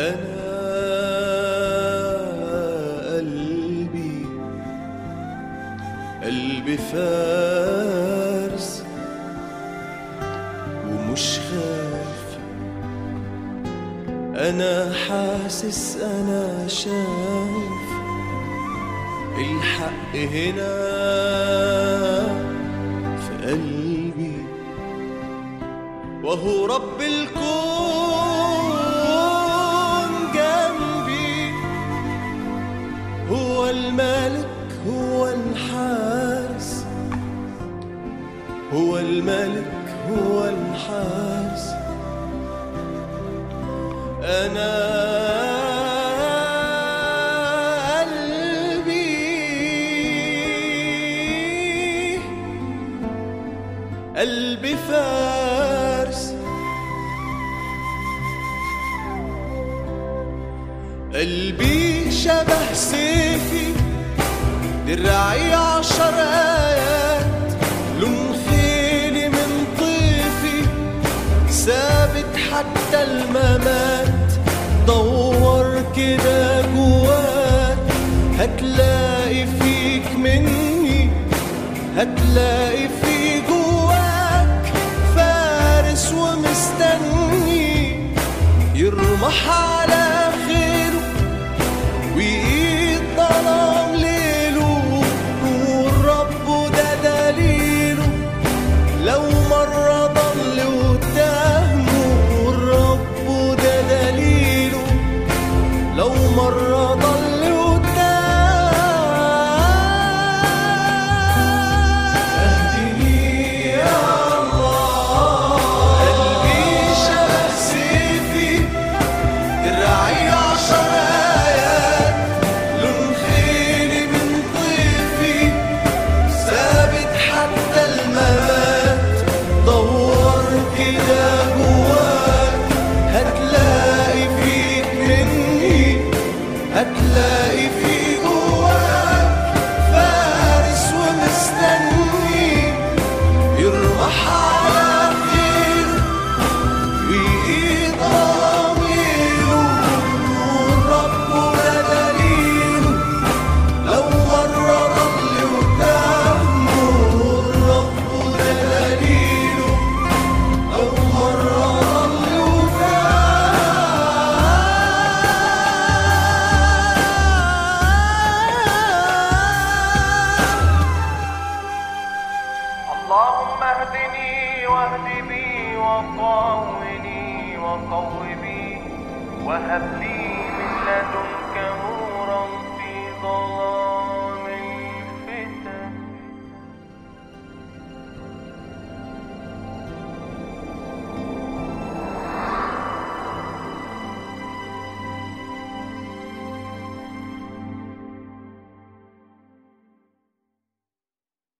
أنا قلبي قلبي فارس ومش خايف. أنا حاسس أنا شايف الحق هنا في قلبي. وهو رب الكون. هو الملك هو الحارس. هو الملك هو الحارس. أنا قلبي قلبي قلبي شبه سيفي درعي عشر آيات لون خيلي من طيفي ثابت حتى الممات دور كده جواك هتلاقي فيك مني هتلاقي في جواك فارس ومستني يرمح لو هتلاقي واهدني واهد بي وقاوني وهب لي من لدنك